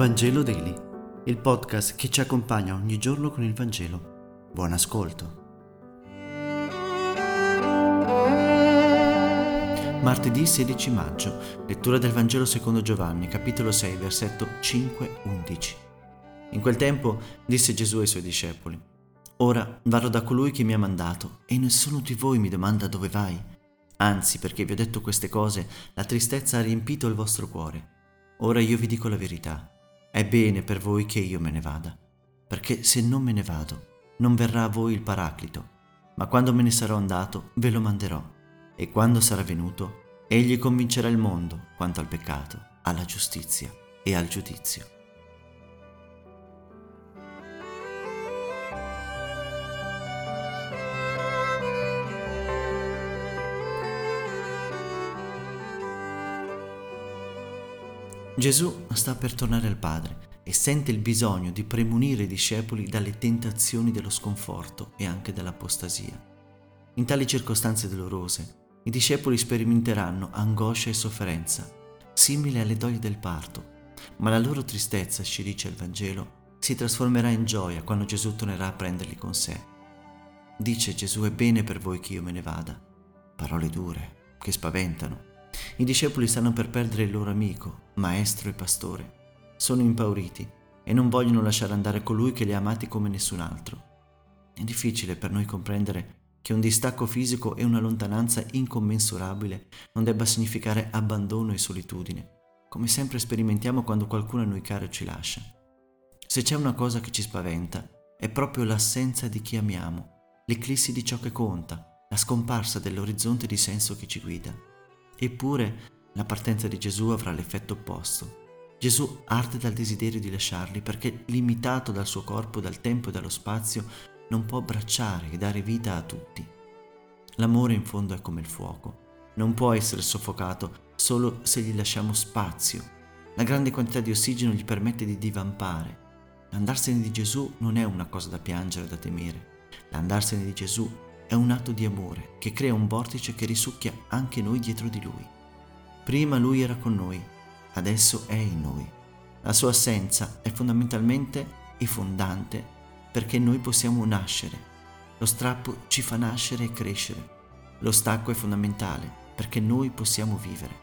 Vangelo Daily, il podcast che ci accompagna ogni giorno con il Vangelo. Buon ascolto. Martedì 16 maggio, lettura del Vangelo secondo Giovanni, capitolo 6, versetto 5-11. In quel tempo disse Gesù ai suoi discepoli, Ora vado da colui che mi ha mandato e nessuno di voi mi domanda dove vai. Anzi, perché vi ho detto queste cose, la tristezza ha riempito il vostro cuore. Ora io vi dico la verità è bene per voi che io me ne vada, perché se non me ne vado, non verrà a voi il Paraclito, ma quando me ne sarò andato ve lo manderò, e quando sarà venuto, egli convincerà il mondo quanto al peccato, alla giustizia e al giudizio. Gesù sta per tornare al Padre e sente il bisogno di premunire i discepoli dalle tentazioni dello sconforto e anche dell'apostasia. In tali circostanze dolorose, i discepoli sperimenteranno angoscia e sofferenza, simili alle doglie del parto, ma la loro tristezza, ci dice il Vangelo, si trasformerà in gioia quando Gesù tornerà a prenderli con sé. Dice Gesù è bene per voi che io me ne vada. Parole dure, che spaventano, i discepoli stanno per perdere il loro amico, maestro e pastore. Sono impauriti e non vogliono lasciare andare colui che li ha amati come nessun altro. È difficile per noi comprendere che un distacco fisico e una lontananza incommensurabile non debba significare abbandono e solitudine, come sempre sperimentiamo quando qualcuno a noi caro ci lascia. Se c'è una cosa che ci spaventa, è proprio l'assenza di chi amiamo, l'eclissi di ciò che conta, la scomparsa dell'orizzonte di senso che ci guida. Eppure la partenza di Gesù avrà l'effetto opposto. Gesù arde dal desiderio di lasciarli perché, limitato dal suo corpo, dal tempo e dallo spazio, non può abbracciare e dare vita a tutti. L'amore in fondo è come il fuoco, non può essere soffocato solo se gli lasciamo spazio. La grande quantità di ossigeno gli permette di divampare. L'andarsene di Gesù non è una cosa da piangere o da temere. L'andarsene di Gesù è un atto di amore che crea un vortice che risucchia anche noi dietro di lui. Prima lui era con noi, adesso è in noi. La sua assenza è fondamentalmente e fondante perché noi possiamo nascere. Lo strappo ci fa nascere e crescere. Lo stacco è fondamentale perché noi possiamo vivere.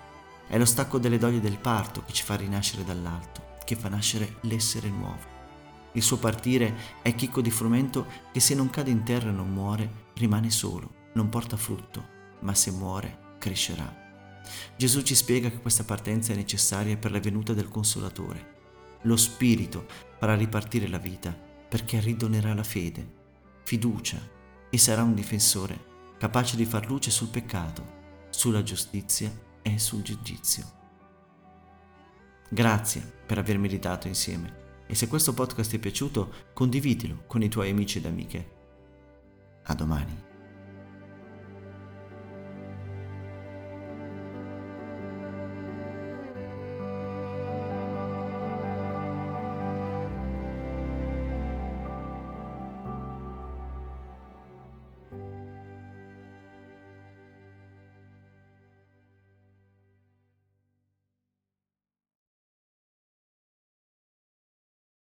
È lo stacco delle doglie del parto che ci fa rinascere dall'alto, che fa nascere l'essere nuovo. Il suo partire è chicco di frumento che se non cade in terra e non muore, rimane solo, non porta frutto, ma se muore, crescerà. Gesù ci spiega che questa partenza è necessaria per la venuta del Consolatore. Lo Spirito farà ripartire la vita perché ridonerà la fede, fiducia e sarà un difensore capace di far luce sul peccato, sulla giustizia e sul giudizio. Grazie per aver meditato insieme e se questo podcast ti è piaciuto condividilo con i tuoi amici ed amiche. A domani.